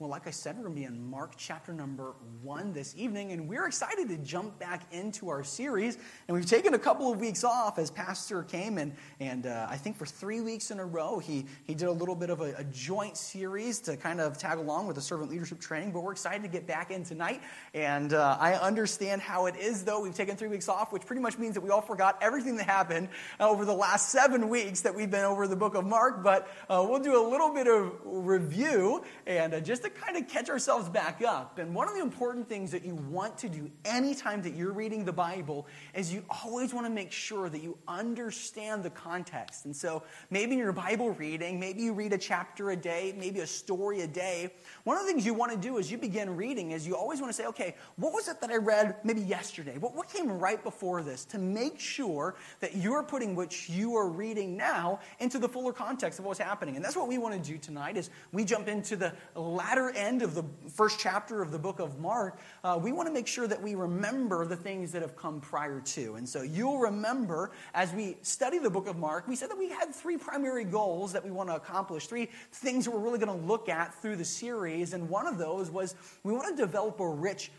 Well, like I said, we're going to be in Mark chapter number one this evening, and we're excited to jump back into our series. And we've taken a couple of weeks off as Pastor came, and, and uh, I think for three weeks in a row, he, he did a little bit of a, a, joint series to kind of tag along with the servant leadership training. But we're excited to get back in tonight. And uh, I understand how it is, though. We've taken three weeks off, which pretty much means that we all forgot everything that happened over the last seven weeks that we've been over the book of Mark. But uh, we'll do a little bit of review and uh, just to kind of catch ourselves back up. And one of the important things that you want to do anytime that you're reading the Bible is you always want to make sure that you understand the context. And so maybe in your Bible reading, maybe you read a chapter a day, maybe a story a day. One of the things you want to do as you begin reading is you always want to say, okay, what was it that I read maybe yesterday? What, what came right before this? To make sure that you're putting what you are reading now into the fuller context of what's happening. And that's what we want to do tonight is we jump into the latter end end of the first chapter of the book of Mark, uh, we want to make sure that we remember the things that have come prior to. And so you'll remember as we study the book of Mark, we said that we had three primary goals that we want to accomplish, three things that we're really going to look at through the series. And one of those was we want to develop a rich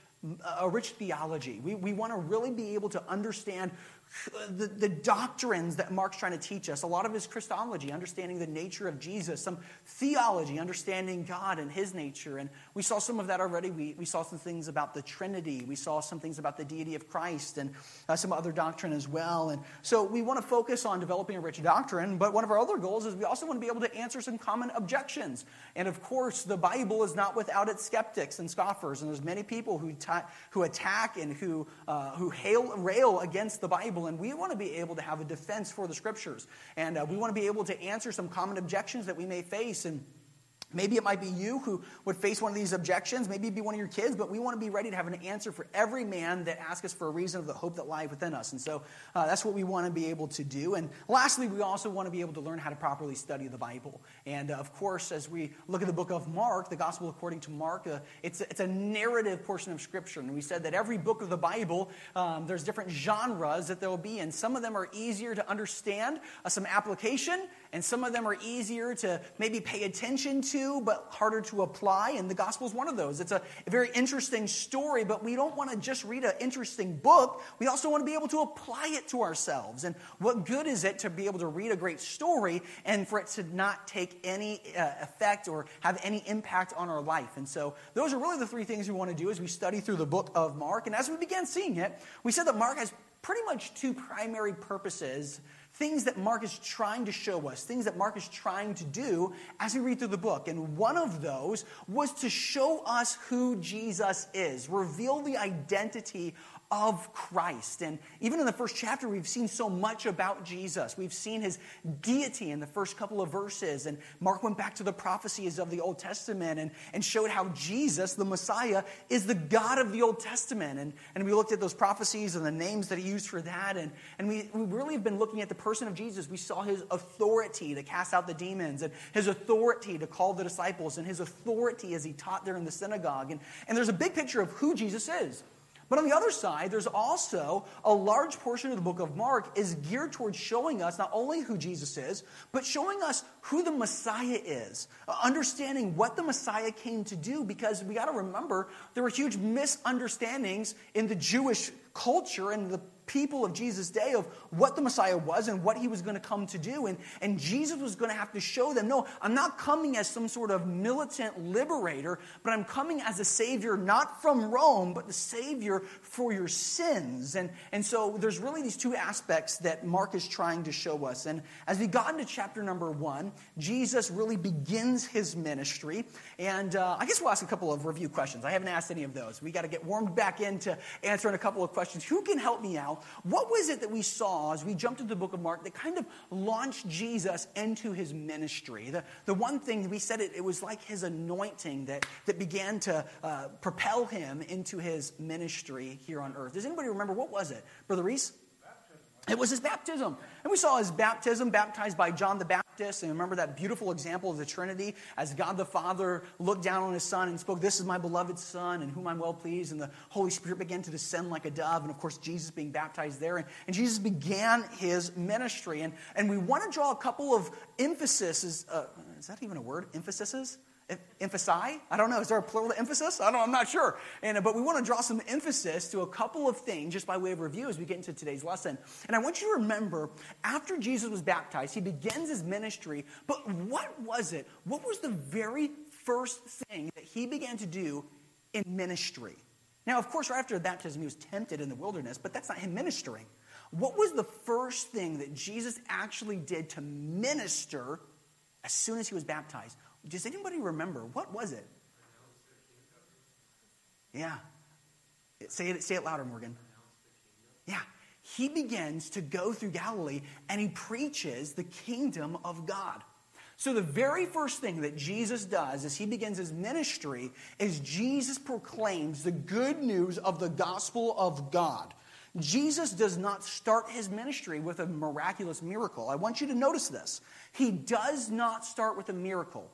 a rich theology. We, we want to really be able to understand the, the doctrines that Mark's trying to teach us. A lot of his Christology, understanding the nature of Jesus, some theology, understanding God and his nature. And we saw some of that already. We, we saw some things about the Trinity. We saw some things about the deity of Christ and uh, some other doctrine as well. And so we want to focus on developing a rich doctrine. But one of our other goals is we also want to be able to answer some common objections. And of course, the Bible is not without its skeptics and scoffers. And there's many people who, who attack and who, uh, who hail, rail against the Bible Bible, and we want to be able to have a defense for the scriptures. And uh, we want to be able to answer some common objections that we may face. And Maybe it might be you who would face one of these objections. Maybe it'd be one of your kids, but we want to be ready to have an answer for every man that asks us for a reason of the hope that lies within us. And so uh, that's what we want to be able to do. And lastly, we also want to be able to learn how to properly study the Bible. And uh, of course, as we look at the book of Mark, the Gospel according to Mark, uh, it's, a, it's a narrative portion of Scripture. And we said that every book of the Bible, um, there's different genres that there will be, and some of them are easier to understand, uh, some application, and some of them are easier to maybe pay attention to, but harder to apply. And the gospel is one of those. It's a, very interesting story, but we don't want to just read an interesting book. We also want to be able to apply it to ourselves. And what good is it to be able to read a great story and for it to not take any uh, effect or have any impact on our life? And so those are really the three things we want to do as we study through the book of Mark. And as we began seeing it, we said that Mark has pretty much two primary purposes things that Mark is trying to show us, things that Mark is trying to do as we read through the book. And one of those was to show us who Jesus is, reveal the identity of Christ. And even in the first chapter, we've seen so much about Jesus. We've seen his deity in the first couple of verses. And Mark went back to the prophecies of the Old Testament and, and showed how Jesus, the Messiah, is the God of the Old Testament. And, and we looked at those prophecies and the names that he used for that. And, and we, we really have been looking at the person of Jesus. We saw his authority to cast out the demons and his authority to call the disciples and his authority as he taught there in the synagogue. And, and there's a big picture of who Jesus is. But on the other side, there's also a large portion of the book of Mark is geared towards showing us not only who Jesus is, but showing us who the Messiah is, uh, understanding what the Messiah came to do, because we got to remember there were huge misunderstandings in the Jewish culture and the people of Jesus' day of what the Messiah was and what he was going to come to do. And, and Jesus was going to have to show them no, I'm not coming as some sort of militant liberator, but I'm coming as a Savior, not from Rome, but the Savior for your sins. And, and so there's really these two aspects that Mark is trying to show us. And as we got into chapter number one, Jesus really begins his ministry. And uh, I guess we'll ask a couple of review questions. I haven't asked any of those. We got to get warmed back into answering a couple of questions. Who can help me out? What was it that we saw as we jumped into the book of Mark that kind of launched Jesus into his ministry? The, the one thing we said it, it was like his anointing that, that began to uh, propel him into his ministry here on earth. Does anybody remember what was it? Brother Reese? It was his baptism. And we saw his baptism, baptized by John the Baptist. And remember that beautiful example of the Trinity as God the Father looked down on his Son and spoke, This is my beloved Son, in whom I'm well pleased. And the Holy Spirit began to descend like a dove. And of course, Jesus being baptized there. And, and Jesus began his ministry. And, and we want to draw a couple of emphases. Uh, is that even a word? Emphases? Emphasize. I don't know. Is there a plural emphasis? I don't. I'm not sure. And but we want to draw some emphasis to a couple of things just by way of review as we get into today's lesson. And I want you to remember, after Jesus was baptized, he begins his ministry. But what was it? What was the very first thing that he began to do in ministry? Now, of course, right after baptism, he was tempted in the wilderness, but that's not him ministering. What was the first thing that Jesus actually did to minister as soon as he was baptized? Does anybody remember? What was it? Yeah. Say it, say it louder, Morgan. Yeah. He begins to go through Galilee and he preaches the kingdom of God. So, the very first thing that Jesus does as he begins his ministry is Jesus proclaims the good news of the gospel of God. Jesus does not start his ministry with a miraculous miracle. I want you to notice this. He does not start with a miracle.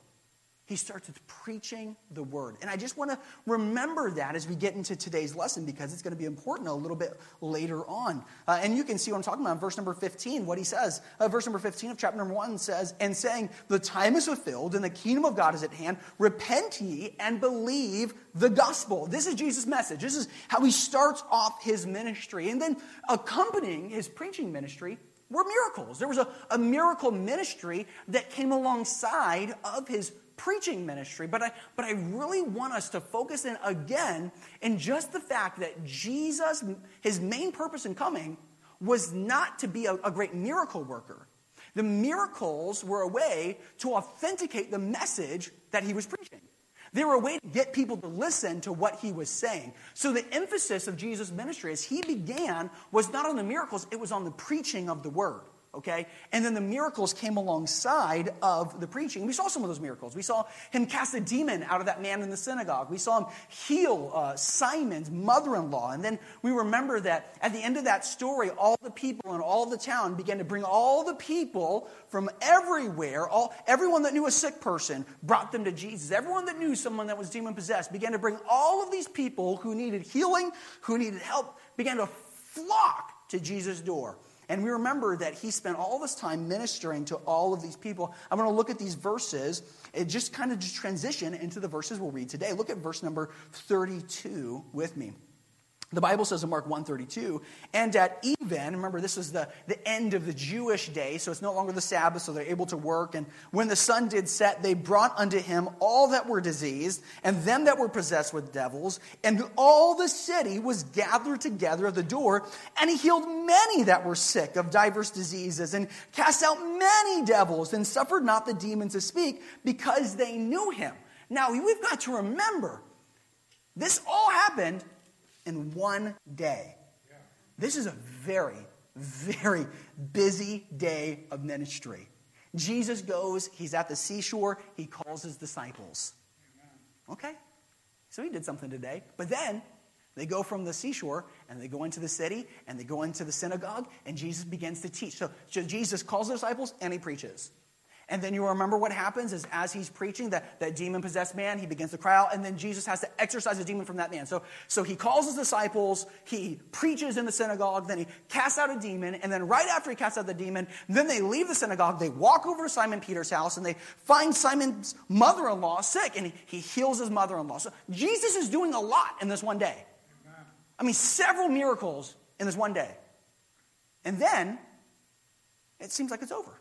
He starts with preaching the word. And I just want to remember that as we get into today's lesson because it's going to be important a little bit later on. Uh, and you can see what I'm talking about in verse number 15, what he says. Uh, verse number 15 of chapter number 1 says, And saying, The time is fulfilled and the kingdom of God is at hand. Repent ye and believe the gospel. This is Jesus' message. This is how he starts off his ministry. And then accompanying his preaching ministry were miracles. There was a, a miracle ministry that came alongside of his preaching ministry, but I, but I really want us to focus in again in just the fact that Jesus, his main purpose in coming was not to be a, a great miracle worker. The miracles were a way to authenticate the message that he was preaching. They were a way to get people to listen to what he was saying. So the emphasis of Jesus' ministry as he began was not on the miracles, it was on the preaching of the word okay? And then the miracles came alongside of the preaching. We saw some of those miracles. We saw him cast a demon out of that man in the synagogue. We saw him heal uh, Simon's mother in law. And then we remember that at the end of that story, all the people in all the town began to bring all the people from everywhere, all, everyone that knew a sick person brought them to Jesus. Everyone that knew someone that was demon possessed began to bring all of these people who needed healing, who needed help, began to flock to Jesus' door. And we remember that he spent all this time ministering to all of these people. I'm going to look at these verses and just kind of just transition into the verses we'll read today. Look at verse number 32 with me. The Bible says in Mark 132, and at even, remember this is the, the end of the Jewish day, so it's no longer the Sabbath, so they're able to work. And when the sun did set, they brought unto him all that were diseased, and them that were possessed with devils, and all the city was gathered together at the door, and he healed many that were sick of diverse diseases, and cast out many devils, and suffered not the demons to speak, because they knew him. Now, we've got to remember, this all happened in one day. This is a very, very busy day of ministry. Jesus goes, he's at the seashore, he calls his disciples. Okay, so he did something today. But then they go from the seashore and they go into the city and they go into the synagogue and Jesus begins to teach. So, so Jesus calls the disciples and he preaches. And then you remember what happens is as he's preaching, that, that demon possessed man, he begins to cry out, and then Jesus has to exorcise the demon from that man. So, so he calls his disciples, he preaches in the synagogue, then he casts out a demon, and then right after he casts out the demon, then they leave the synagogue, they walk over to Simon Peter's house, and they find Simon's mother in law sick, and he, he heals his mother in law. So Jesus is doing a lot in this one day. I mean, several miracles in this one day. And then it seems like it's over.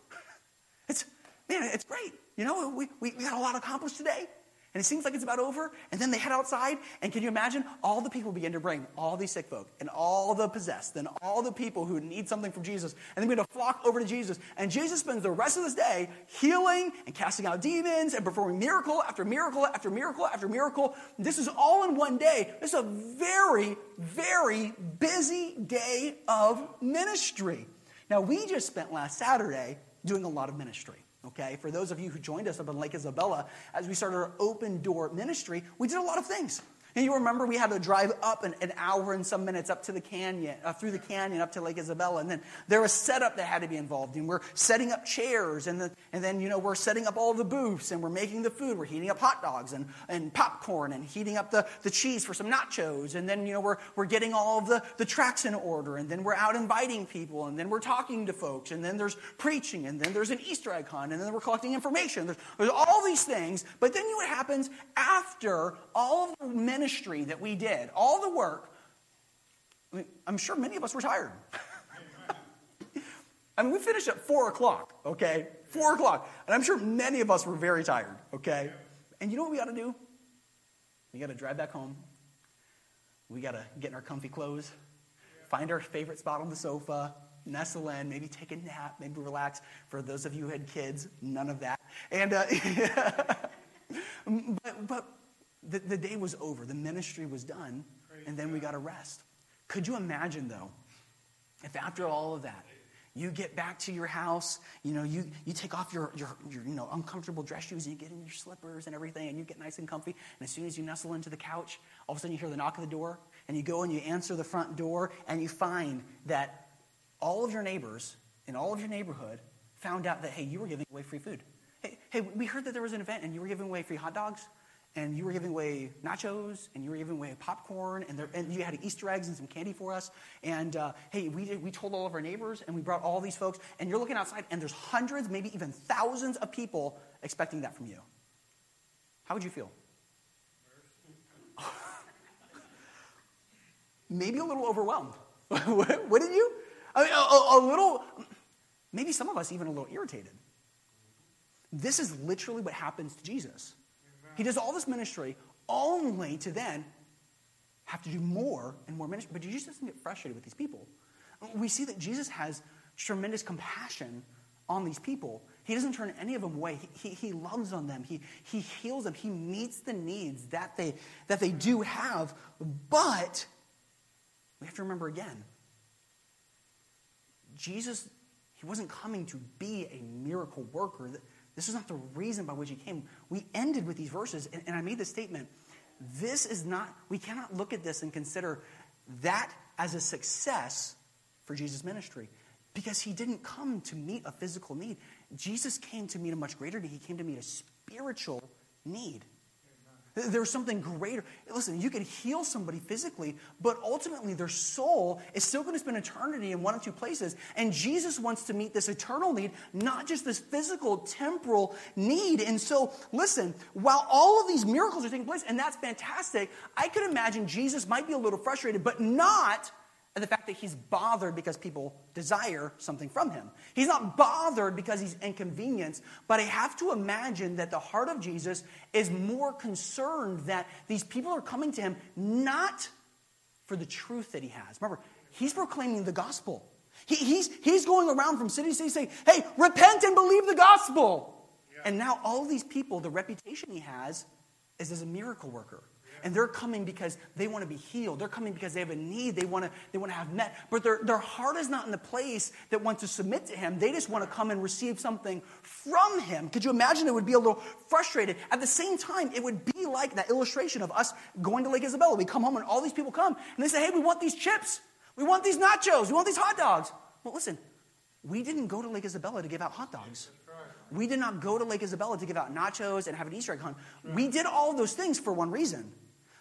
Man, it's great. You know, we, we, we got a lot accomplished today. And it seems like it's about over. And then they head outside. And can you imagine? All the people begin to bring all these sick folk and all the possessed and all the people who need something from Jesus. And they begin to flock over to Jesus. And Jesus spends the rest of this day healing and casting out demons and performing miracle after miracle after miracle after miracle. This is all in one day. This is a very, very busy day of ministry. Now, we just spent last Saturday doing a lot of ministry. Okay, for those of you who joined us up in Lake Isabella, as we started our open door ministry, we did a lot of things. And you remember we had to drive up an, an hour and some minutes up to the canyon, uh, through the canyon up to Lake Isabella. And then there was setup that had to be involved in. We're setting up chairs, and, the, and then, you know, we're setting up all the booths, and we're making the food. We're heating up hot dogs and, and popcorn, and heating up the, the cheese for some nachos. And then, you know, we're, we're getting all of the, the tracks in order. And then we're out inviting people, and then we're talking to folks. And then there's preaching, and then there's an Easter egg hunt, and then we're collecting information. There's, there's all these things. But then you know what happens after all of the ministry that we did, all the work, I am sure many of us were tired. I mean, we finished at four o'clock, okay? Four o'clock. And I'm sure many of us were very tired, okay? And you know what we got to do? We got to drive back home. We got to get in our comfy clothes, find our favorite spot on the sofa, nestle in, maybe take a nap, maybe relax. For those of you who had kids, none of that. And, uh, but, but the, the day was over, the ministry was done, and then we got a rest. Could you imagine, though, if after all of that, you get back to your house, you know, you, you take off your, your, your, you know, uncomfortable dress shoes and you get in your slippers and everything and you get nice and comfy. And as soon as you nestle into the couch, all of a sudden you hear the knock at the door and you go and you answer the front door and you find that all of your neighbors in all of your neighborhood found out that, hey, you were giving away free food. Hey, hey, we heard that there was an event and you were giving away free hot dogs and you were giving away nachos, and you were giving away popcorn, and, there, and you had Easter eggs and some candy for us. And uh, hey, we, we told all of our neighbors, and we brought all these folks, and you're looking outside, and there's hundreds, maybe even thousands of people expecting that from you. How would you feel? maybe a little overwhelmed. Wouldn't you? I mean, a, a, a little, maybe some of us even a little irritated. This is literally what happens to Jesus. He does all this ministry only to then have to do more and more ministry. But Jesus doesn't get frustrated with these people. We see that Jesus has tremendous compassion on these people. He doesn't turn any of them away. He, he, he, loves on them. He, he heals them. He meets the needs that they, that they do have. But we have to remember again Jesus, he wasn't coming to be a miracle worker. This is not the reason by which he came. We ended with these verses, and, and I made the statement this is not, we cannot look at this and consider that as a success for Jesus' ministry because he didn't come to meet a physical need. Jesus came to meet a much greater need. He came to meet a spiritual need. There's something greater. Listen, you can heal somebody physically, but ultimately their soul is still going to spend eternity in one of two places. And Jesus wants to meet this eternal need, not just this physical, temporal need. And so, listen, while all of these miracles are taking place, and that's fantastic, I could imagine Jesus might be a little frustrated, but not and the fact that he's bothered because people desire something from him. He's not bothered because he's inconvenienced, but I have to imagine that the heart of Jesus is more concerned that these people are coming to him not for the truth that he has. Remember, he's proclaiming the gospel. He, he's, he's going around from city to city saying, hey, repent and believe the gospel. Yeah. And now all these people, the reputation he has is as a miracle worker. And they're coming because they want to be healed. They're coming because they have a need they want to, they want to have met. But their, their heart is not in the place that wants to submit to Him. They just want to come and receive something from Him. Could you imagine it would be a little frustrated? At the same time, it would be like that illustration of us going to Lake Isabella. We come home and all these people come and they say, hey, we want these chips. We want these nachos. We want these hot dogs. Well, listen, we didn't go to Lake Isabella to give out hot dogs. We did not go to Lake Isabella to give out nachos and have an Easter egg hunt. We did all those things for one reason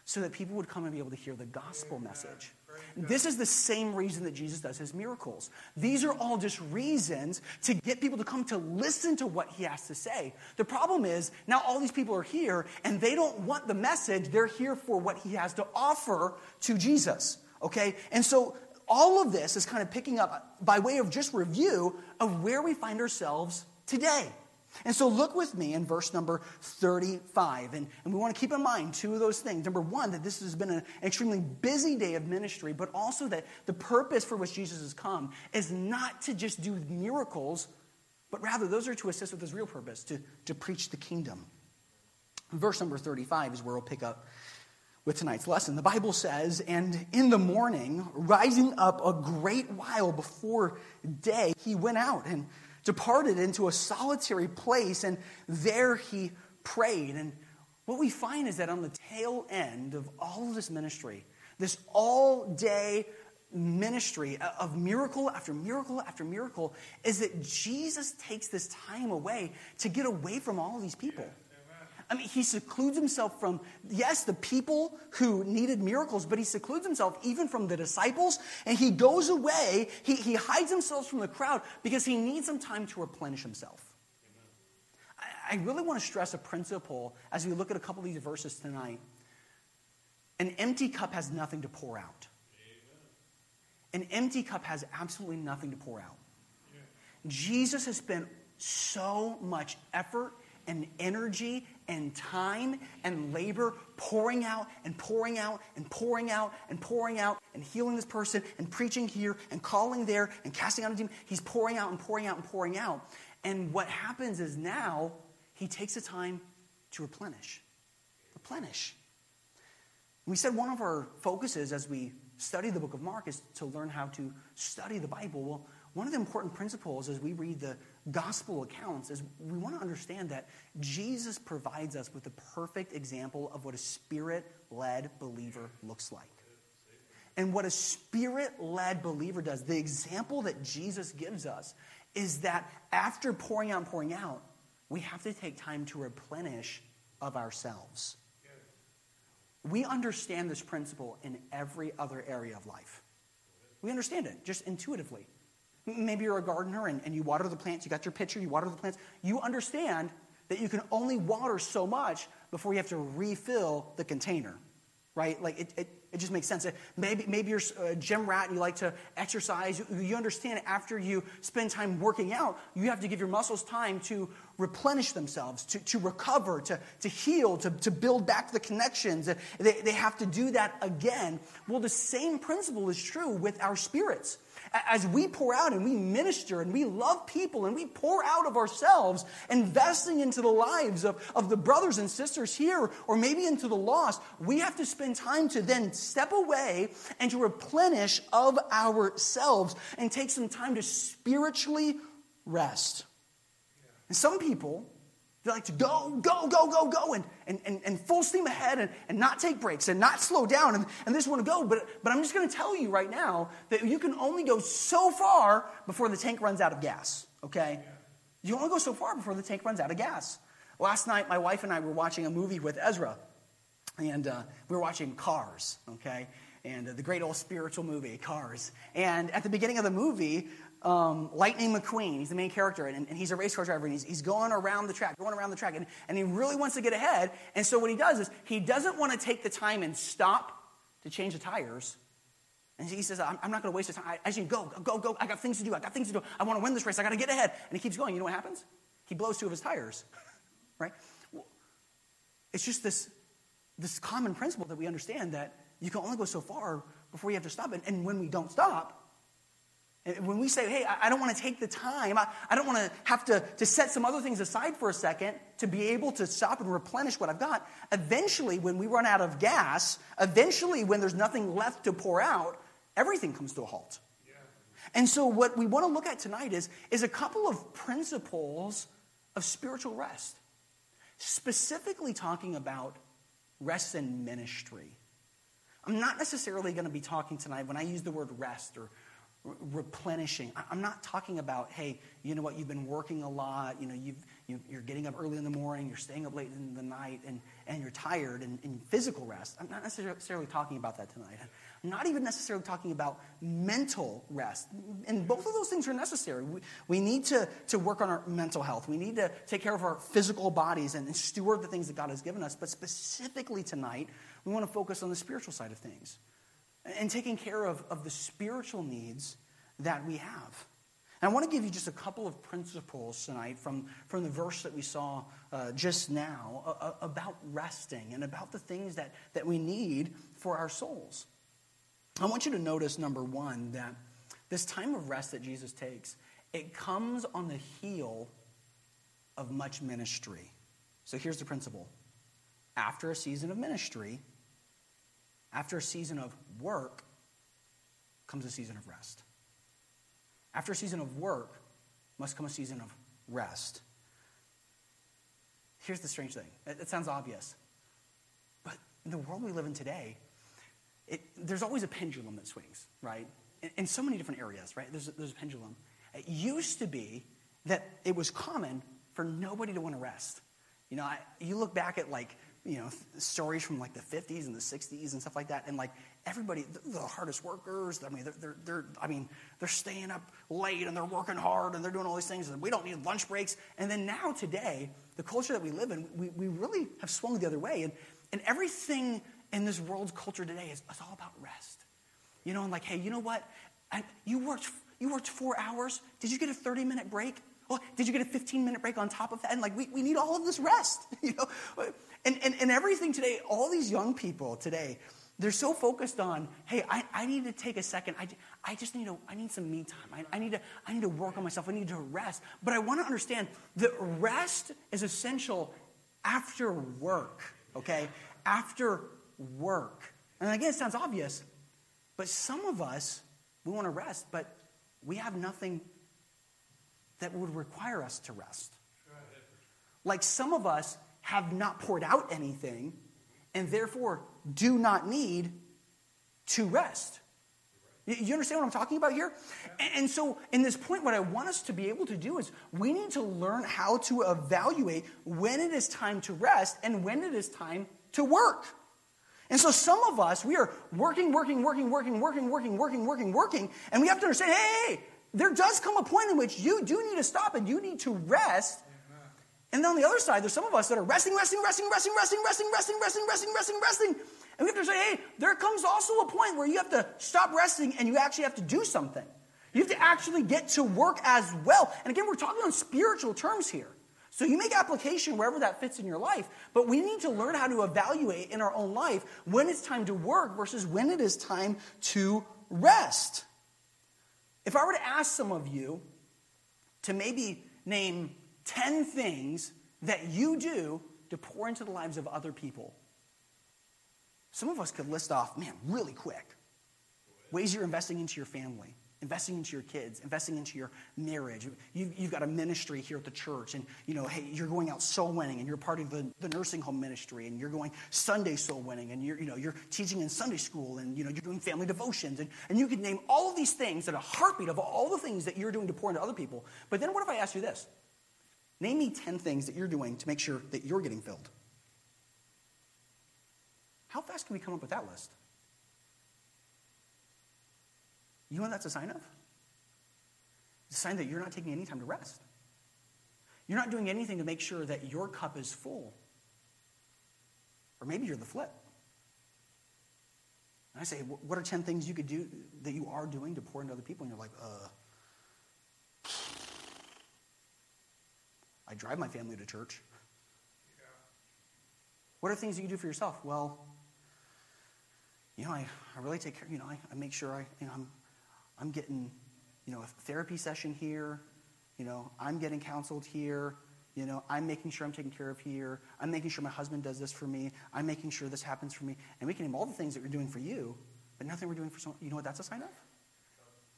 so that people would come and be able to hear the gospel message. This is the same reason that Jesus does his miracles. These are all just reasons to get people to come to listen to what he has to say. The problem is now all these people are here and they don't want the message, they're here for what he has to offer to Jesus. Okay? And so all of this is kind of picking up by way of just review of where we find ourselves today. And so look with me in verse number 35. And, and we want to keep in mind two of those things. Number one, that this has been an extremely busy day of ministry, but also that the purpose for which Jesus has come is not to just do miracles, but rather those are to assist with his real purpose, to, to preach the kingdom. Verse number 35 is where we'll pick up with tonight's lesson. The Bible says, And in the morning, rising up a great while before day, he went out and departed into a solitary place, and there he prayed. And what we find is that on the tail end of all of this ministry, this all day ministry of miracle after miracle after miracle, is that Jesus takes this time away to get away from all of these people. I mean, he secludes himself from, yes, the people who needed miracles, but he secludes himself even from the disciples, and he goes away. He, he hides himself from the crowd because he needs some time to replenish himself. I, I really want to stress a principle as we look at a couple of these verses tonight. An empty cup has nothing to pour out. An empty cup has absolutely nothing to pour out. Jesus has spent so much effort and energy and time and labor pouring out and pouring out and pouring out and pouring out and healing this person and preaching here and calling there and casting out a demon. He's pouring out and pouring out and pouring out. And what happens is now he takes the time to replenish. Replenish. We said one of our focuses as we study the book of Mark is to learn how to study the Bible. Well, one of the important principles as we read the gospel accounts is we want to understand that Jesus provides us with the perfect example of what a spirit led believer looks like. And what a spirit led believer does, the example that Jesus gives us, is that after pouring out pouring out, we have to take time to replenish of ourselves. We understand this principle in every other area of life. We understand it just intuitively. Maybe you're a gardener and, and you water the plants, you got your pitcher, you water the plants. You understand that you can only water so much before you have to refill the container, right? Like it, it, it just makes sense. Uh, maybe, maybe you're a gym rat and you like to exercise. You understand after you spend time working out, you have to give your muscles time to replenish themselves, to, to recover, to, to heal, to, to build back the connections. They, they have to do that again. Well, the same principle is true with our spirits as we pour out and we minister and we love people and we pour out of ourselves, investing into the lives of, of the brothers and sisters here or maybe into the lost, we have to spend time to then step away and to replenish of ourselves and take some time to spiritually rest. And some people, they like to go, go, go, go, go, and, and, and, and full steam ahead and, and not take breaks and not slow down and, and they just want to go. But, but I'm just going to tell you right now that you can only go so far before the tank runs out of gas, okay? You only go so far before the tank runs out of gas. Last night, my wife and I were watching a movie with Ezra, and uh, we were watching Cars, okay? And uh, the great old spiritual movie, Cars. And at the beginning of the movie, um, Lightning McQueen. He's the main character, and, and he's a race car driver, and he's, he's, going around the track, going around the track, and, and he really wants to get ahead. And so what he does is he doesn't want to take the time and stop to change the tires. And he says, I'm, I'm not going to waste the time. I, I just go, go, go. I got things to do. I got things to do. I want to win this race. I got to get ahead. And he keeps going. You know what happens? He blows two of his tires, right? It's just this, this common principle that we understand that you can only go so far before you have to stop. And, and when we don't stop, when we say, hey, I don't want to take the time, I, I don't want to have to, to set some other things aside for a second to be able to stop and replenish what I've got, eventually, when we run out of gas, eventually, when there's nothing left to pour out, everything comes to a halt. Yeah. And so, what we want to look at tonight is, is a couple of principles of spiritual rest, specifically talking about rest in ministry. I'm not necessarily going to be talking tonight when I use the word rest or replenishing. I'm not talking about, hey, you know what, you've been working a lot, you know, you've, you, are getting up early in the morning, you're staying up late in the night, and, and you're tired and, and physical rest. I'm not necessarily talking about that tonight. I'm not even necessarily talking about mental rest. And both of those things are necessary. We, we need to, to work on our mental health. We need to take care of our physical bodies and, and steward the things that God has given us. But specifically tonight, we want to focus on the spiritual side of things and taking care of, of the spiritual needs that we have. And I want to give you just a couple of principles tonight from, from the verse that we saw uh, just now uh, about resting and about the things that, that we need for our souls. I want you to notice, number one, that this time of rest that Jesus takes, it comes on the heel of much ministry. So here's the principle. After a season of ministry, after a season of work comes a season of rest. After a season of work must come a season of rest. Here's the strange thing it, sounds obvious. But in the world we live in today, it, there's always a pendulum that swings, right? In, in so many different areas, right? There's a, there's a pendulum. It used to be that it was common for nobody to want to rest. You know, I, you look back at like, you know, stories from like the 50s and the 60s and stuff like that, and like everybody, the hardest workers, I mean, they're, they're, they're, I mean, they're staying up late and they're working hard and they're doing all these things, and we don't need lunch breaks. And then now, today, the culture that we live in, we, we really have swung the other way. And, and everything in this world's culture today is it's all about rest. You know, I'm like, hey, you know what? I, you, worked, you worked four hours. Did you get a 30 minute break? Well, did you get a 15 minute break on top of that? And like, we, we need all of this rest, you know? And, and, and everything today, all these young people today, they're so focused on, hey, I, I need to take a second. I, I just need to, I need some me time. I, I, need to, I need to work on myself. I need to rest. But I want to understand that rest is essential after work, okay? After work. And again, it sounds obvious, but some of us, we want to rest, but we have nothing that would require us to rest. Like some of us have not poured out anything and therefore do not need to rest. You understand what I'm talking about here? And so, in this point, what I want us to be able to do is we need to learn how to evaluate when it is time to rest and when it is time to work. And so, some of us, we are working, working, working, working, working, working, working, working, working, and we have to understand hey, there does come a point in which you do need to stop and you need to rest and then on the other side, there's some of us that are resting, resting, resting, resting, resting, resting, resting, resting, resting, resting, resting. And we have to say, hey, there comes also a point where you have to stop resting and you actually have to do something. You have to actually get to work as well. And again, we're talking on spiritual terms here. So you make application wherever that fits in your life, but we need to learn how to evaluate in our own life when it's time to work versus when it is time to rest. If I were to ask some of you to maybe name 10 things that you do to pour into the lives of other people. Some of us could list off, man, really quick. Ways you're investing into your family, investing into your kids, investing into your marriage. You, have got a ministry here at the church, and you know, hey, you're going out soul winning, and you're part of the, the nursing home ministry, and you're going Sunday soul winning, and you're, you know, you're teaching in Sunday school, and you know, you're doing family devotions, and, and you could name all of these things that a heartbeat of all the things that you're doing to pour into other people. But then what if I ask you this? Name me 10 things that you're doing to make sure that you're getting filled. How fast can we come up with that list? You know what that's a sign of? It's a sign that you're not taking any time to rest. You're not doing anything to make sure that your cup is full. Or maybe you're the flip. And I say, what are 10 things you could do that you are doing to pour into other people? And you're like, uh, I drive my family to church. What are things you can do for yourself? Well, you know, I, I really take care, you know, I, I make sure I, you know, I'm, I'm getting, you know, a therapy session here. You know, I'm getting counseled here. You know, I'm making sure I'm taken care of here. I'm making sure my husband does this for me. I'm making sure this happens for me. And we can name all the things that we're doing for you, but nothing we're doing for someone. You know what that's a sign of?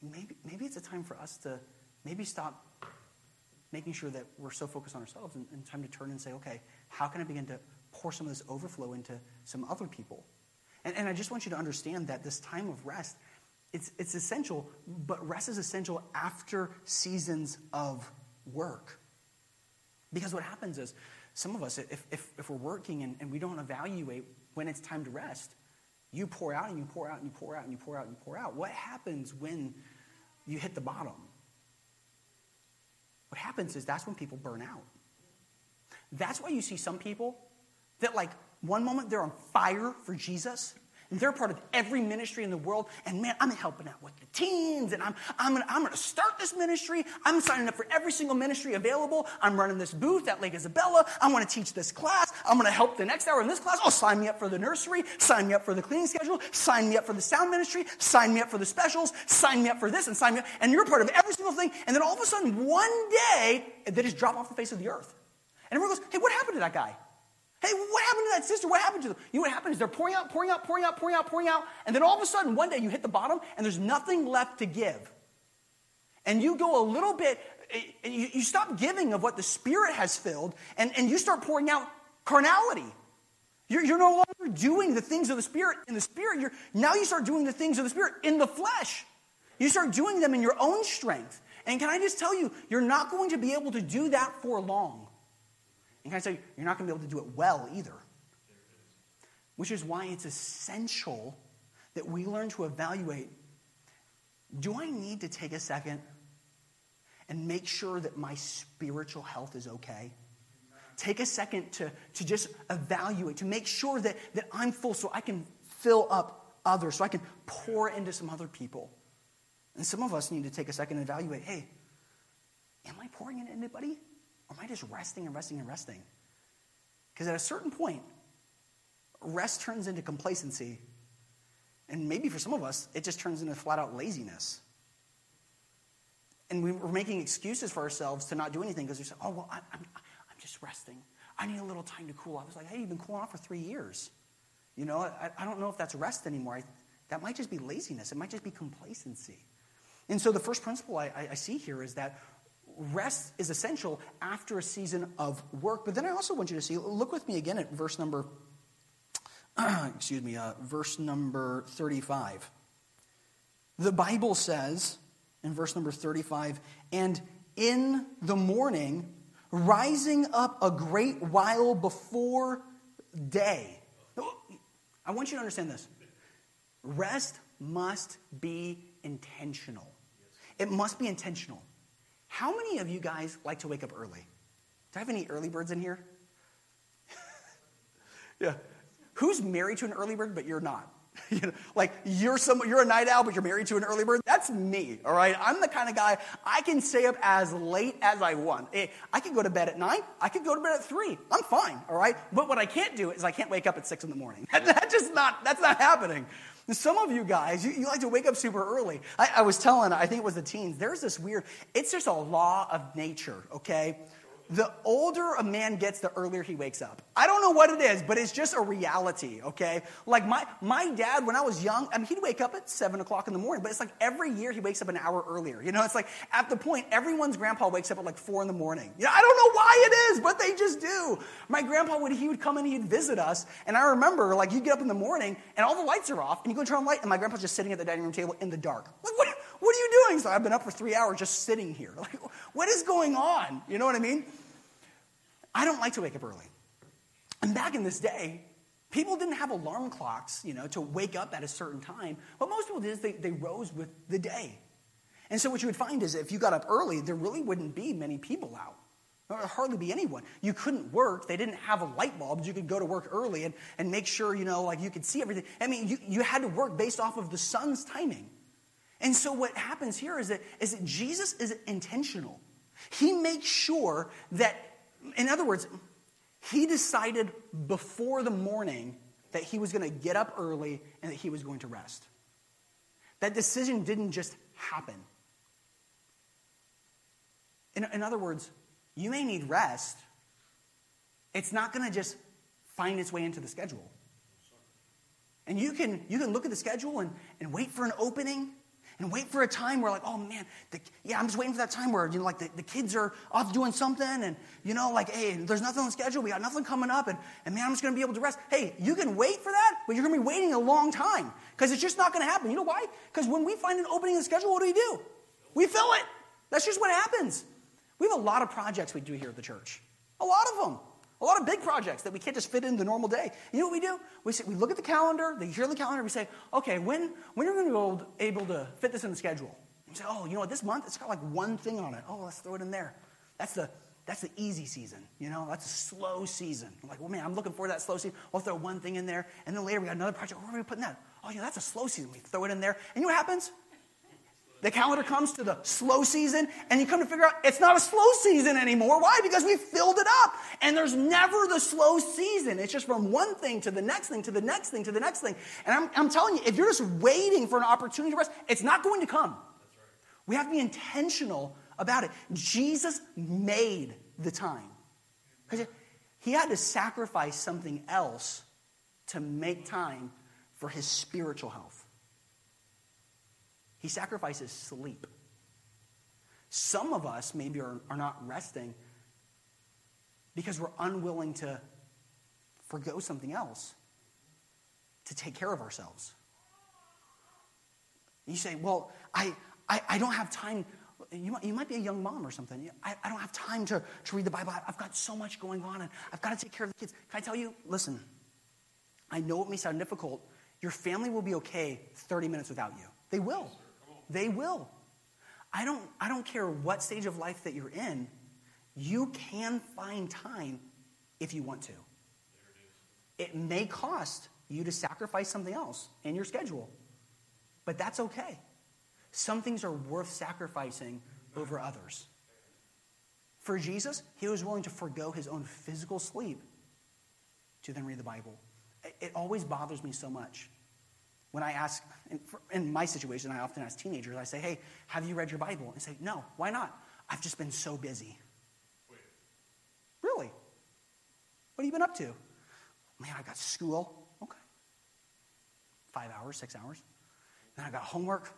Maybe, maybe it's a time for us to maybe stop making sure that we're so focused on ourselves and, and time to turn and say, okay, how can I begin to pour some of this overflow into some other people? And, and I just want you to understand that this time of rest, it's, it's essential, but rest is essential after seasons of work. Because what happens is, some of us, if, if, if we're working and, and we don't evaluate when it's time to rest, you pour out and you pour out and you pour out and you pour out and you pour out. What happens when you hit the bottom? What happens is that's when people burn out. That's why you see some people that, like, one moment they're on fire for Jesus, and they're part of every ministry in the world. And man, I'm helping out with the teens, and I'm, I'm going I'm gonna start this ministry. I'm signing up for every single ministry available. I'm running this booth at Lake Isabella. I want to teach this class. I'm to help the next hour in this class. Oh, sign me up for the nursery. Sign me up for the cleaning schedule. Sign me up for the sound ministry. Sign me up for the specials. Sign me up for this and sign me up. And you're part of every single thing. And then all of a sudden, one day, they just drop off the face of the earth. And everyone goes, hey, what happened to that guy? Hey, what happened to that sister? What happened to them? You know what happened is they're pouring out, pouring out, pouring out, pouring out, pouring out, and then all of a sudden one day you hit the bottom and there's nothing left to give. And you go a little bit, eh, you, you stop giving of what the Spirit has filled, and, and you start pouring out carnality. You're, you're no longer doing the things of the Spirit in the Spirit. You're, now you start doing the things of the Spirit in the flesh. You start doing them in your own strength. And can I just tell you, you're not going to be able to do that for long. And can I you, you're not going to be able to do it well either. Which is why it's essential that we learn to evaluate do I need to take a second and make sure that my spiritual health is okay? Take a second to, to just evaluate, to make sure that, that I'm full so I can fill up others, so I can pour into some other people. And some of us need to take a second and evaluate hey, am I pouring into anybody? Or am I just resting and resting and resting? Because at a certain point, rest turns into complacency. And maybe for some of us, it just turns into flat out laziness. And we are making excuses for ourselves to not do anything because we say, oh, well, I'm, I'm just resting. I need a little time to cool off. It's like, hey, you've been cooling off for three years. You know, I, I don't know if that's rest anymore. I, that might just be laziness, it might just be complacency. And so the first principle I, I see here is that rest is essential after a season of work. But then I also want you to see, look with me again at verse number, excuse me, uh, verse number 35. The Bible says in verse number 35, and in the morning, rising up a great while before day. I want you to understand this. Rest must be intentional. It must be intentional. How many of you guys like to wake up early? Do I have any early birds in here? yeah. Who's married to an early bird, but you're not? you know, like you're some, you're a night owl, but you're married to an early bird. That's me. All right. I'm the kind of guy I can stay up as late as I want. Eh, I can go to bed at nine. I can go to bed at three. I'm fine. All right. But what I can't do is I can't wake up at six in the morning. That's just not. That's not happening. Some of you guys, you, you, like to wake up super early. I, I was telling, I think it was the teens, there's this weird, it's just a law of nature, okay? The older a man gets, the earlier he wakes up. I don't know what it is, but it's just a reality, okay? Like my, my dad, when I was young, I mean, he'd wake up at 7 o'clock in the morning, but it's like every year he wakes up an hour earlier. You know, it's like at the point, everyone's grandpa wakes up at like 4 in the morning. You know, I don't know why it is, but they just do. My grandpa, would he would come and he'd visit us, and I remember, like, you'd get up in the morning, and all the lights are off, and you go turn on light, and my grandpa's just sitting at the dining room table in the dark. Like, what, what are you doing? So I've been up for three hours just sitting here. Like, what is going on? You know what I mean? I don't like to wake up early. And back in this day, people didn't have alarm clocks, you know, to wake up at a certain time. What most people did is they, they rose with the day. And so what you would find is if you got up early, there really wouldn't be many people out. There would hardly be anyone. You couldn't work. They didn't have a light bulb. You could go to work early and, and make sure, you know, like you could see everything. I mean, you, you had to work based off of the sun's timing. And so what happens here is that, is that Jesus is intentional. He makes sure that in other words, he decided before the morning that he was going to get up early and that he was going to rest. That decision didn't just happen. In, in other words, you may need rest. It's not going to just find its way into the schedule. And you can, you can look at the schedule and, and wait for an opening and wait for a time where like, oh man, the, yeah, I'm just waiting for that time where, you know, like the, the kids are off doing something and, you know, like, hey, there's nothing on the schedule. We got nothing coming up and, and man, I'm just going to be able to rest. Hey, you can wait for that, but you're going to be waiting a long time because it's just not going to happen. You know why? Because when we find an opening in the schedule, what do we do? We fill it. That's just what happens. We have a lot of projects we do here at the church. A lot of them. A lot of big projects that we can't just fit in the normal day. You know what we do? We, we look at the calendar, the yearly calendar, we say, okay, when, when are we going to be able to fit this in the schedule? We say, oh, you know what, this month it's got like one thing on it. Oh, let's throw it in there. That's the, that's the easy season, you know, that's a slow season. I'm like, well, man, I'm looking for that slow season. We'll throw one thing in there. And then later we got another project. Where are we putting that? Oh, yeah, that's a slow season. We throw it in there. And you know what happens? The calendar comes to the slow season, and you come to figure out it's not a slow season anymore. Why? Because we filled it up. And there's never the slow season. It's just from one thing to the next thing to the next thing to the next thing. And I'm, I'm telling you, if you're just waiting for an opportunity to rest, it's not going to come. Right. We have to be intentional about it. Jesus made the time. Because he had to sacrifice something else to make time for his spiritual health. He sacrifices sleep. Some of us maybe are, are not resting because we're unwilling to forego something else to take care of ourselves. You say, Well, I, I, I don't have time. You might, you might be a young mom or something. I, I don't have time to, to read the Bible. I've got so much going on and I've got to take care of the kids. Can I tell you? Listen, I know it may sound difficult. Your family will be okay 30 minutes without you. They will. They will. I don't, I don't care what stage of life that you're in, you can find time if you want to. It, may cost you to sacrifice something else in your schedule, but that's okay. Some things are worth sacrificing over others. For Jesus, he was willing to forego his own physical sleep to then read the Bible. It always bothers me so much when I ask, in my situation, I often ask teenagers, I say, hey, have you read your Bible? And they say, no, why not? I've just been so busy. Wait. Really? What have you been up to? Man, I got school. Okay. Five hours, six hours. Then I got homework.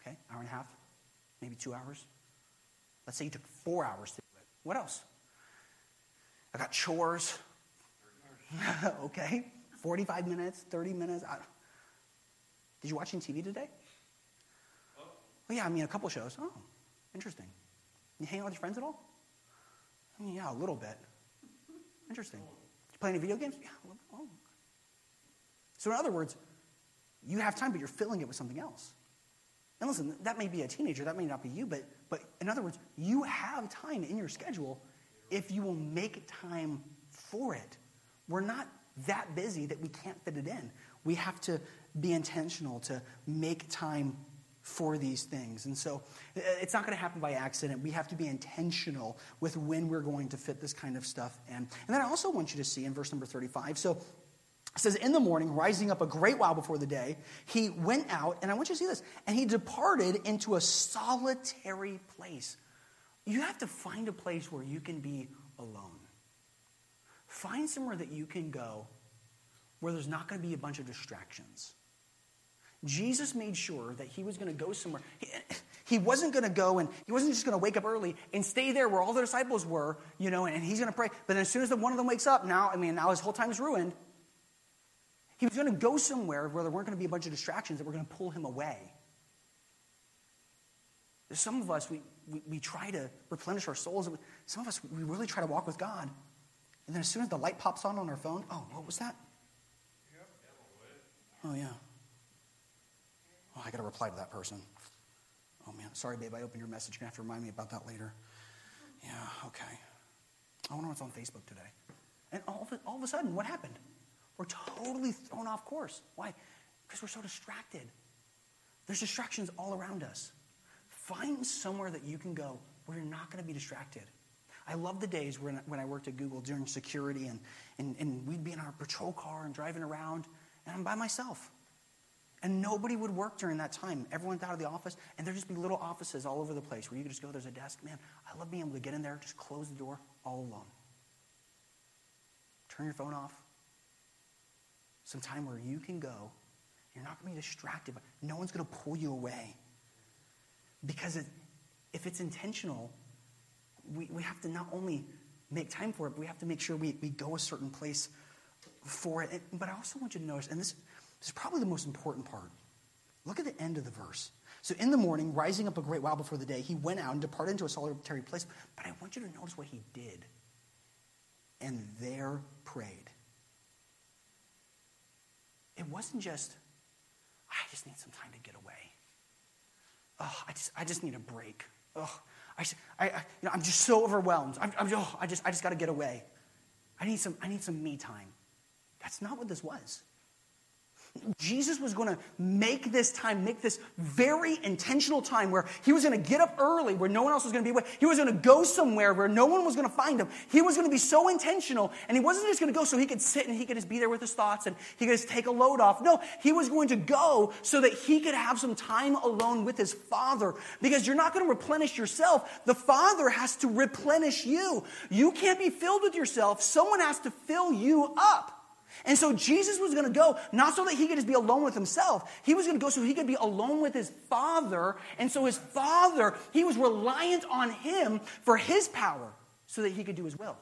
Okay, hour and a half, maybe two hours. Let's say you took four hours to do it. What else? I got chores. okay. 45 minutes, 30 minutes. I, did you watch any TV today? Oh. yeah, I mean, a couple shows. Oh, interesting. You hang out with your friends at all? I mean, yeah, a little bit. Interesting. You play any video games? Yeah. A little bit. Oh. So, in other words, you have time, but you're filling it with something else. And listen, that may be a teenager, that may not be you, but, but in other words, you have time in your schedule if you will make time for it. We're not that busy that we can't fit it in. We have to be intentional to make time for these things. And so uh, it's not going to happen by accident. We have to be intentional with when we're going to fit this kind of stuff in. And then I also want you to see in verse number 35. So it says, In the morning, rising up a great while before the day, he went out, and I want you to see this, and he departed into a solitary place. You have to find a place where you can be alone. Find somewhere that you can go where there's not going to be a bunch of distractions. Jesus made sure that he was going to go somewhere. He, he wasn't going to go and he wasn't just going to wake up early and stay there where all the disciples were, you know, and he's going to pray. But then as soon as the, one of them wakes up, now, I mean, now his whole time is ruined. He was going to go somewhere where there weren't going to be a bunch of distractions that were going to pull him away. Some of us, we, we, we try to replenish our souls. Some of us, we really try to walk with God. And then as soon as the light pops on on our phone, oh, what was that? Oh, yeah. Oh, I got to reply to that person. Oh, man. Sorry, babe. I opened your message. You're going to have to remind me about that later. Yeah, okay. I wonder what's on Facebook today. And all of, all of a sudden, what happened? We're totally thrown off course. Why? Because we're so distracted. There's distractions all around us. Find somewhere that you can go where you're not going to be distracted. I love the days when, when I worked at Google doing security and, and, and we'd be in our patrol car and driving around, and I'm by myself. And nobody would work during that time. Everyone's out of the office, and there'd just be little offices all over the place where you could just go, there's a desk. Man, I love being able to get in there, just close the door, all alone. Turn your phone off. Some time where you can go. You're not going to be distracted, no one's going to pull you away. Because it, if it's intentional, we, we have to not only make time for it, but we have to make sure we, we go a certain place for it. But I also want you to notice, and this this is probably the most important part. Look at the end of the verse. So in the morning, rising up a great while before the day, he went out and departed into a solitary place. But I want you to notice what he did. And there prayed. It wasn't just, I just need some time to get away. Oh, I just, I just need a break. Oh, I, I, you know, I'm just so overwhelmed. I'm, I'm, oh, I just, I just got to get away. I need some, I need some me time. That's not what this was. Jesus was going to make this time, make this very intentional time where he was going to get up early where no one else was going to be awake. He was going to go somewhere where no one was going to find him. He was going to be so intentional, and he wasn't just going to go so he could sit and he could just be there with his thoughts and he could just take a load off. No, he was going to go so that he could have some time alone with his Father because you're not going to replenish yourself. The Father has to replenish you. You can't be filled with yourself, someone has to fill you up. And so Jesus was going to go, not so that he could just be alone with himself. He was going to go so he could be alone with his Father. And so his Father, he was reliant on him for his power so that he could do his will.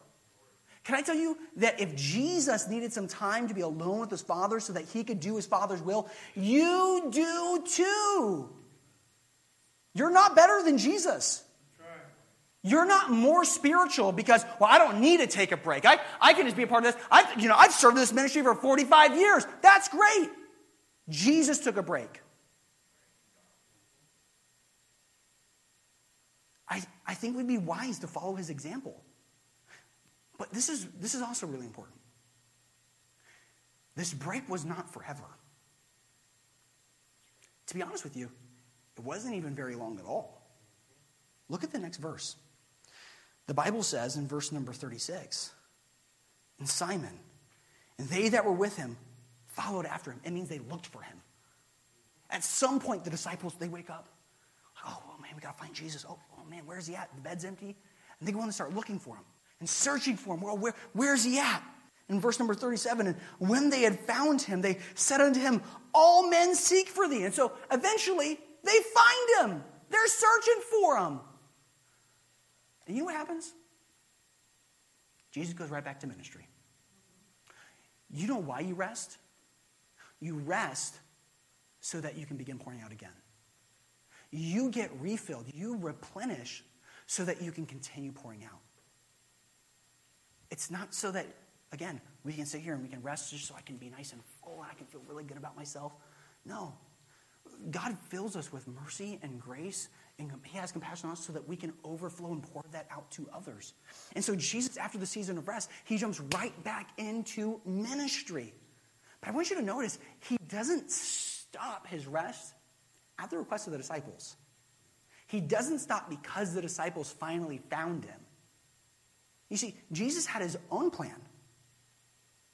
Can I tell you that if Jesus needed some time to be alone with his Father so that he could do his Father's will, you do too. You're not better than Jesus. You're not more spiritual because, well, I don't need to take a break. I, I can just be a part of this. I, you know, I've served this ministry for 45 years. That's great. Jesus took a break. I, I think we'd be wise to follow his example. But this is, this is also really important. This break was not forever. To be honest with you, it wasn't even very long at all. Look at the next verse. The Bible says in verse number 36 and Simon and they that were with him followed after him. It means they looked for him. At some point, the disciples, they wake up. Oh, oh man, we got to find Jesus. Oh, oh, man, where's he at? The bed's empty. And they go in and start looking for him and searching for him. Well, where, where's he at? In verse number 37, and when they had found him, they said unto him, All men seek for thee. And so eventually they find him. They're searching for him. And you know what happens? Jesus goes right back to ministry. You know why you rest? You rest so that you can begin pouring out again. You get refilled, you replenish so that you can continue pouring out. It's not so that, again, we can sit here and we can rest just so I can be nice and full and I can feel really good about myself. No. God fills us with mercy and grace, and He has compassion on us so that we can overflow and pour that out to others. And so, Jesus, after the season of rest, He jumps right back into ministry. But I want you to notice, He doesn't stop His rest at the request of the disciples. He doesn't stop because the disciples finally found Him. You see, Jesus had his own plan.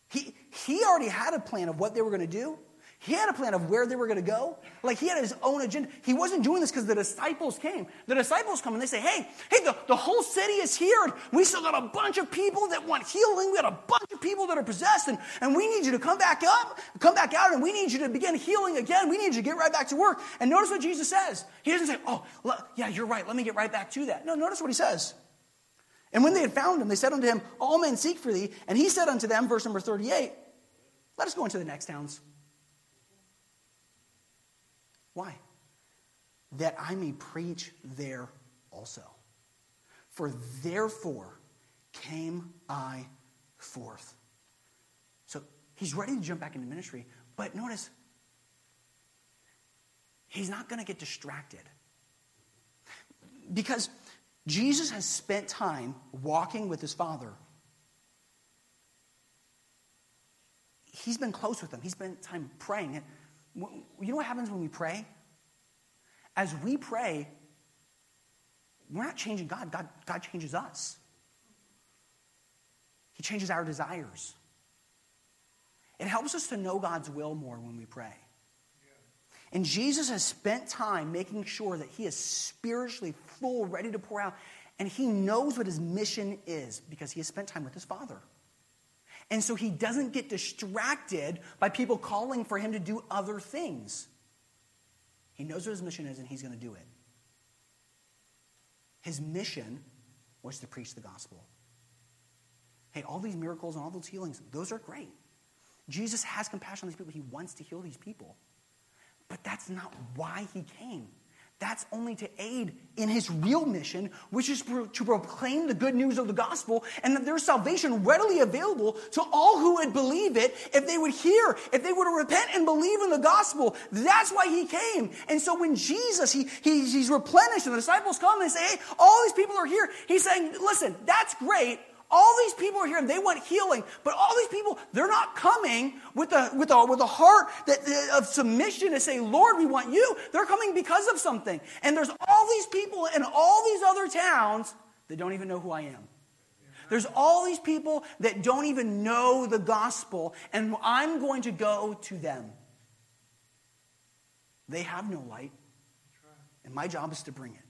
He, he already had a plan of what they were going to do. He had a plan of where they were going to go. Like he had his own agenda. He wasn't doing this because the disciples came. The disciples come and they say, hey, hey, the, the whole city is here. And we still got a bunch of people that want healing. We got a bunch of people that are possessed. And, and we need you to come back up, come back out, and we need you to begin healing again. We need you to get right back to work. And notice what Jesus says. He doesn't say, oh, yeah, you're right. Let me get right back to that. No, notice what he says. And when they had found him, they said unto him, All men seek for thee. And he said unto them, verse number 38, Let us go into the next towns. Why? That I may preach there also. For therefore came I forth. So he's ready to jump back into ministry, but notice, he's not going to get distracted. Because Jesus has spent time walking with his Father. He's been close with him. He's spent time praying. You know what happens when we pray? As we pray, we're not changing God, God, God changes us. He changes our desires. It helps us to know God's will more when we pray. And Jesus has spent time making sure that he is spiritually full, ready to pour out. And he knows what his mission is because he has spent time with his Father. And so he doesn't get distracted by people calling for him to do other things. He knows what his mission is and he's going to do it. His mission was to preach the gospel. Hey, all these miracles and all those healings, those are great. Jesus has compassion on these people. He wants to heal these people. But that's not why he came. That's only to aid in his real mission, which is to proclaim the good news of the gospel and that there's salvation readily available to all who would believe it if they would hear, if they would repent and believe in the gospel. That's why he came. And so when Jesus, he, he, he's replenished and the disciples come and say, hey, all these people are here. He's saying, listen, that's great. All these people are here and they want healing, but all these people, they're not coming with a, with a, with a heart that, uh, of submission to say, Lord, we want you. They're coming because of something. And there's all these people in all these other towns that don't even know who I am. There's all these people that don't even know the gospel, and I'm going to go to them. They have no light, and my job is to bring it.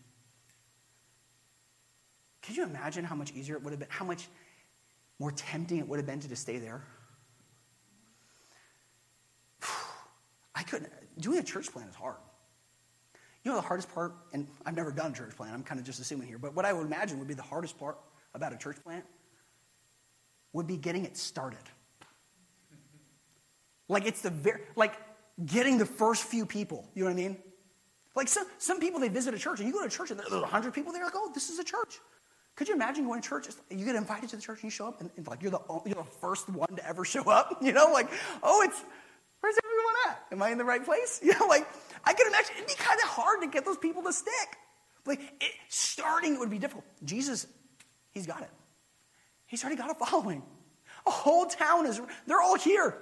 Can you imagine how much easier it would have been, how much more tempting it would have been to just stay there? I couldn't. Doing a church plan is hard. You know the hardest part, and I've never done a church plan, I'm kind of just assuming here, but what I would imagine would be the hardest part about a church plant would be getting it started. Like it's the very, like getting the first few people. You know what I mean? Like some, some people, they visit a church and you go to a church and there's 100 people there, like, oh, this is a church. Could you imagine going to church? You get invited to the church and you show up and, and like you're the, you're the first one to ever show up. You know, like, oh, it's, where's everyone at? Am I in the right place? You know, like, I can imagine it'd be kind of hard to get those people to stick. Like, it, starting would be difficult. Jesus, he's got it. He's already got a following. A whole town is, they're all here.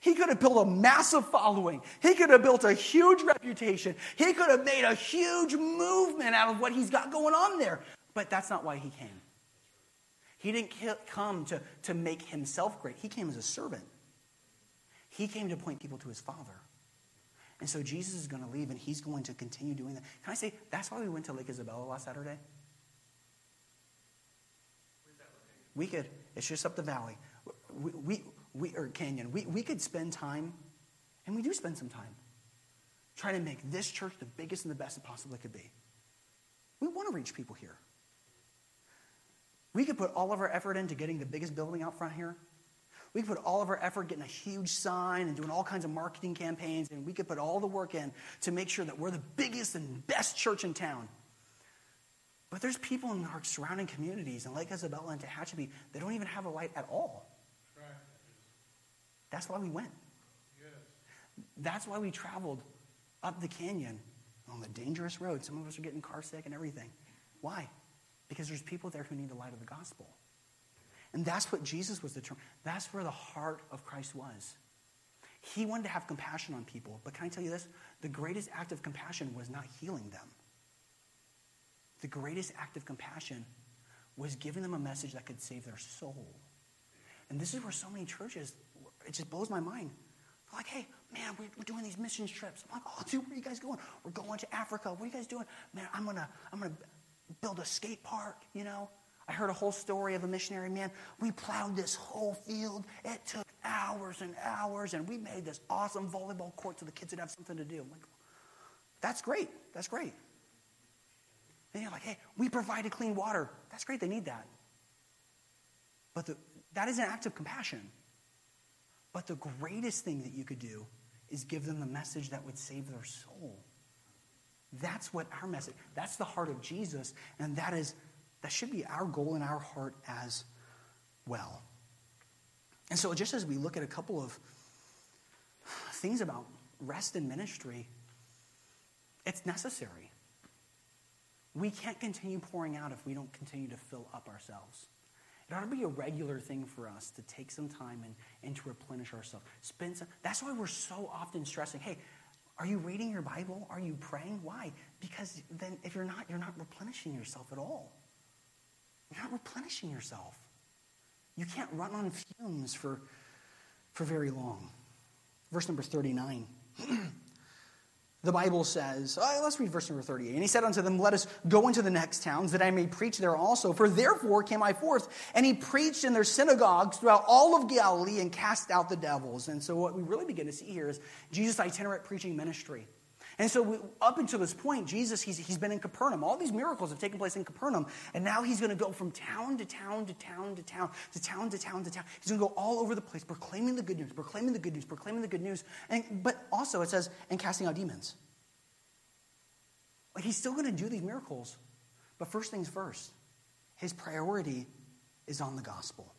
He could have built a massive following. He could have built a huge reputation. He could have made a huge movement out of what he's got going on there. But that's not why he came. He didn't come to, to make himself great, he came as a servant. He came to point people to his Father. And so Jesus is going to leave and he's going to continue doing that. Can I say that's why we went to Lake Isabella last Saturday? We could, it's just up the valley. We, we, we, or Canyon, we, we could spend time, and we do spend some time, trying to make this church the biggest and the best it possibly could be. We want to reach people here. We could put all of our effort into getting the biggest building out front here. We could put all of our effort getting a huge sign and doing all kinds of marketing campaigns, and we could put all the work in to make sure that we're the biggest and best church in town. But there's people in our surrounding communities in Lake Isabella and Tehachapi that don't even have a light at all. That's why we went. That's why we traveled up the canyon on the dangerous road. Some of us are getting car sick and everything. Why? Because there's people there who need the light of the gospel. And that's what Jesus was determined. That's where the heart of Christ was. He wanted to have compassion on people. But can I tell you this? The greatest act of compassion was not healing them. The greatest act of compassion was giving them a message that could save their soul. And this is where so many churches it just blows my mind. They're like, hey, man, we're, we're doing these mission trips. I'm like, oh, dude, where are you guys going? We're going to Africa. What are you guys doing? Man, I'm gonna, I'm gonna build a skate park. You know, I heard a whole story of a missionary man. We plowed this whole field. It took hours and hours, and we made this awesome volleyball court so the kids would have something to do. I'm like, that's great. That's great. And you're like, hey, we provided clean water. That's great. They need that. But the, that is an act of compassion. But the greatest thing that you could do is give them the message that would save their soul. That's what our message, that's the heart of Jesus, and that is that should be our goal in our heart as well. And so just as we look at a couple of things about rest in ministry, it's necessary. We can't continue pouring out if we don't continue to fill up ourselves. It ought to be a regular thing for us to take some time and, and to replenish ourselves. Spend some, that's why we're so often stressing, hey, are you reading your Bible? Are you praying? Why? Because then if you're not, you're not replenishing yourself at all. You're not replenishing yourself. You can't run on fumes for, for very long. Verse number 39. the Bible says, oh, let's read verse number 38. And he said unto them, Let us go into the next towns, that I may preach there also. For therefore came I forth. And he preached in their synagogues throughout all of Galilee and cast out the devils. And so what we really begin to see here is Jesus' itinerant preaching ministry. And so we, up until this point, Jesus, he's, he's been in Capernaum. All these miracles have taken place in Capernaum. And now he's going to go from town to town to town to town to town to town to town. He's going to go all over the place proclaiming the good news, proclaiming the good news, proclaiming the good news. And, but also it says, and casting out demons. Like he's still going to do these miracles. But first things first, his priority is on the gospel.